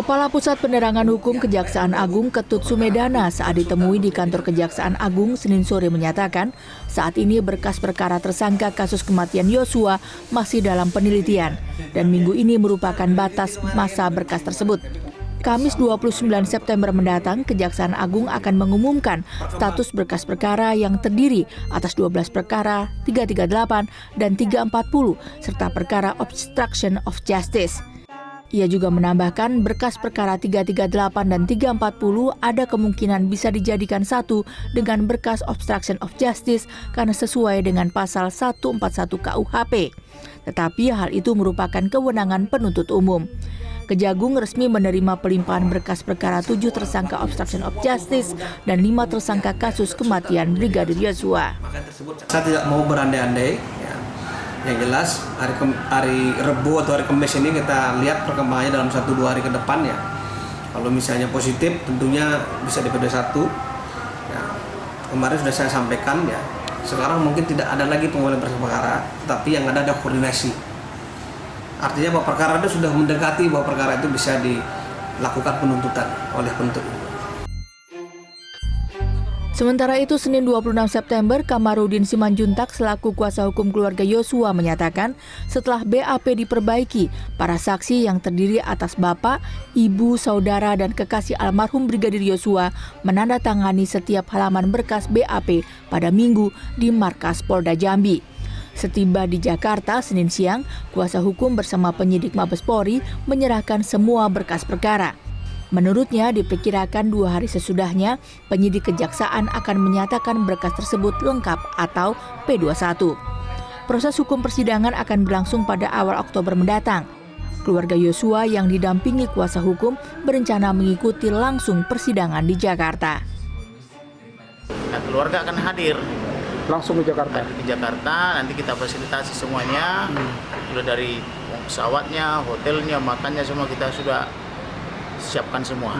Kepala Pusat Penerangan Hukum Kejaksaan Agung Ketut Sumedana saat ditemui di kantor Kejaksaan Agung Senin sore menyatakan saat ini berkas perkara tersangka kasus kematian Yosua masih dalam penelitian dan minggu ini merupakan batas masa berkas tersebut. Kamis 29 September mendatang, Kejaksaan Agung akan mengumumkan status berkas perkara yang terdiri atas 12 perkara 338 dan 340 serta perkara obstruction of justice. Ia juga menambahkan berkas perkara 338 dan 340 ada kemungkinan bisa dijadikan satu dengan berkas obstruction of justice karena sesuai dengan pasal 141 KUHP. Tetapi hal itu merupakan kewenangan penuntut umum. Kejagung resmi menerima pelimpahan berkas perkara tujuh tersangka obstruction of justice dan lima tersangka kasus kematian Brigadir Yosua. Saya tidak mau berandai-andai, yang jelas hari hari Rebu atau hari Kamis ini kita lihat perkembangannya dalam satu dua hari ke depan ya. Kalau misalnya positif tentunya bisa DPD satu. Ya, kemarin sudah saya sampaikan ya. Sekarang mungkin tidak ada lagi pengumuman perkara tapi yang ada ada koordinasi. Artinya bahwa perkara itu sudah mendekati bahwa perkara itu bisa dilakukan penuntutan oleh penuntut Sementara itu, Senin 26 September, Kamarudin Simanjuntak selaku kuasa hukum keluarga Yosua menyatakan setelah BAP diperbaiki, para saksi yang terdiri atas bapak, ibu, saudara, dan kekasih almarhum Brigadir Yosua menandatangani setiap halaman berkas BAP pada minggu di markas Polda Jambi. Setiba di Jakarta Senin siang, kuasa hukum bersama penyidik Mabes Polri menyerahkan semua berkas perkara. Menurutnya, diperkirakan dua hari sesudahnya, penyidik kejaksaan akan menyatakan berkas tersebut lengkap atau P21. Proses hukum persidangan akan berlangsung pada awal Oktober mendatang. Keluarga Yosua yang didampingi kuasa hukum berencana mengikuti langsung persidangan di Jakarta. Nah, keluarga akan hadir langsung ke Jakarta. Di Jakarta nanti kita fasilitasi semuanya, hmm. sudah dari pesawatnya, hotelnya, makannya semua kita sudah siapkan semua.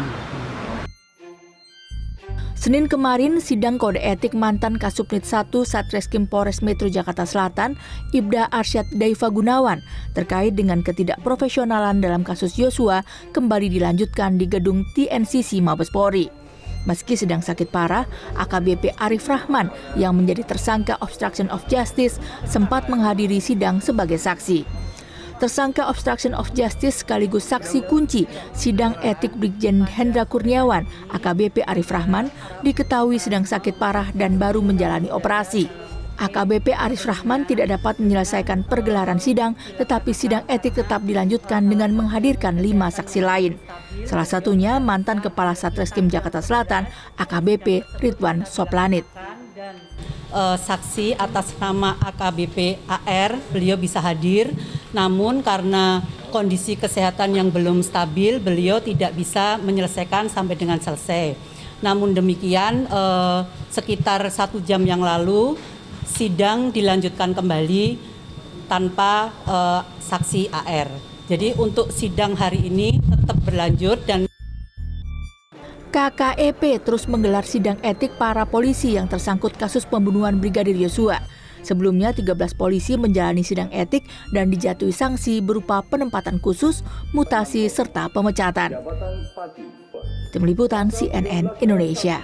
Senin kemarin, sidang kode etik mantan Kasubnit 1 Satreskrim Polres Metro Jakarta Selatan, Ibda Arsyad Daifa Gunawan, terkait dengan ketidakprofesionalan dalam kasus Yosua kembali dilanjutkan di gedung TNCC Mabes Polri. Meski sedang sakit parah, AKBP Arif Rahman yang menjadi tersangka obstruction of justice sempat menghadiri sidang sebagai saksi. Tersangka obstruction of justice sekaligus saksi kunci sidang etik Brigjen Hendra Kurniawan, AKBP Arif Rahman, diketahui sedang sakit parah dan baru menjalani operasi. AKBP Arif Rahman tidak dapat menyelesaikan pergelaran sidang, tetapi sidang etik tetap dilanjutkan dengan menghadirkan lima saksi lain. Salah satunya mantan Kepala Satreskrim Jakarta Selatan, AKBP Ridwan Soplanit uh, saksi atas nama AKBP AR, beliau bisa hadir, namun karena kondisi kesehatan yang belum stabil, beliau tidak bisa menyelesaikan sampai dengan selesai. Namun demikian, uh, sekitar satu jam yang lalu, sidang dilanjutkan kembali tanpa uh, saksi AR. Jadi untuk sidang hari ini tetap berlanjut dan KKEP terus menggelar sidang etik para polisi yang tersangkut kasus pembunuhan Brigadir Yosua. Sebelumnya, 13 polisi menjalani sidang etik dan dijatuhi sanksi berupa penempatan khusus, mutasi, serta pemecatan. Tim Liputan CNN Indonesia.